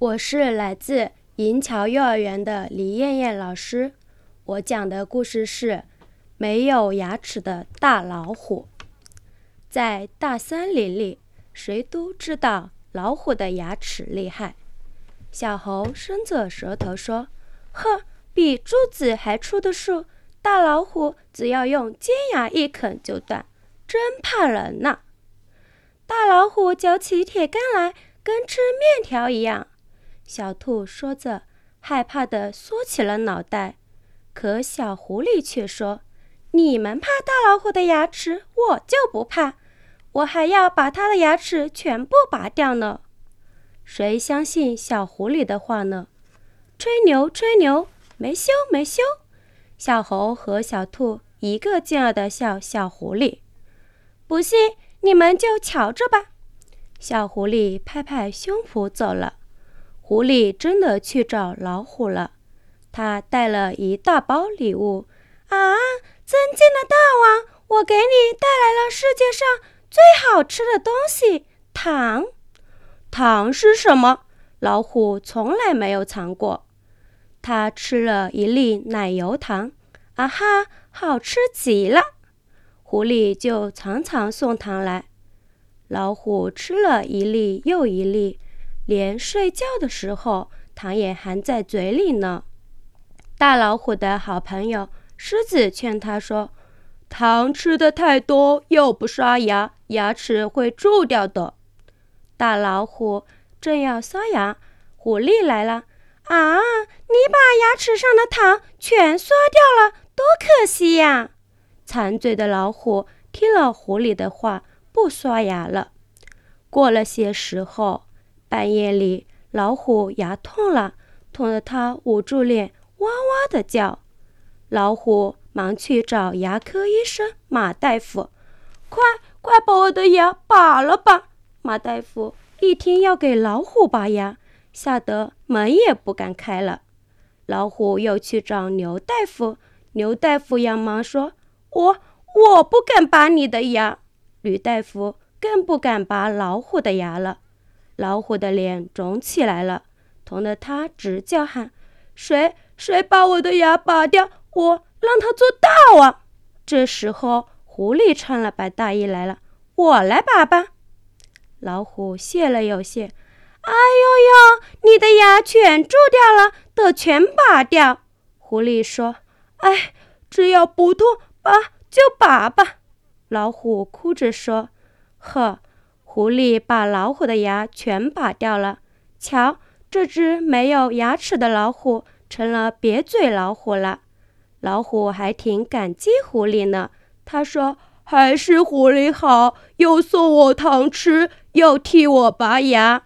我是来自银桥幼儿园的李艳艳老师，我讲的故事是《没有牙齿的大老虎》。在大森林里，谁都知道老虎的牙齿厉害。小猴伸着舌头说：“呵，比柱子还粗的树，大老虎只要用尖牙一啃就断，真怕人呐！”大老虎嚼起铁杆来，跟吃面条一样。小兔说着，害怕地缩起了脑袋。可小狐狸却说：“你们怕大老虎的牙齿，我就不怕。我还要把它的牙齿全部拔掉呢。”谁相信小狐狸的话呢？吹牛，吹牛，没羞，没羞！小猴和小兔一个劲儿地笑小狐狸。不信，你们就瞧着吧。小狐狸拍拍胸脯走了。狐狸真的去找老虎了，他带了一大包礼物。啊，尊敬的大王，我给你带来了世界上最好吃的东西——糖。糖是什么？老虎从来没有尝过。他吃了一粒奶油糖，啊哈，好吃极了。狐狸就常常送糖来。老虎吃了一粒又一粒。连睡觉的时候，糖也含在嘴里呢。大老虎的好朋友狮子劝他说：“糖吃的太多，又不刷牙，牙齿会蛀掉的。”大老虎正要刷牙，狐狸来了。“啊，你把牙齿上的糖全刷掉了，多可惜呀！”馋嘴的老虎听了狐狸的话，不刷牙了。过了些时候。半夜里，老虎牙痛了，痛得它捂住脸，哇哇的叫。老虎忙去找牙科医生马大夫，快快把我的牙拔了吧！马大夫一听要给老虎拔牙，吓得门也不敢开了。老虎又去找牛大夫，牛大夫扬忙说：“我我不敢拔你的牙。”吕大夫更不敢拔老虎的牙了。老虎的脸肿起来了，疼得他直叫喊：“谁谁把我的牙拔掉？我让他做大王！”这时候，狐狸穿了白大衣来了：“我来拔吧。”老虎谢了又谢：“哎呦呦，你的牙全蛀掉了，得全拔掉。”狐狸说：“哎，只要不痛，拔就拔吧。”老虎哭着说：“呵。”狐狸把老虎的牙全拔掉了。瞧，这只没有牙齿的老虎成了瘪嘴老虎了。老虎还挺感激狐狸呢。他说：“还是狐狸好，又送我糖吃，又替我拔牙。”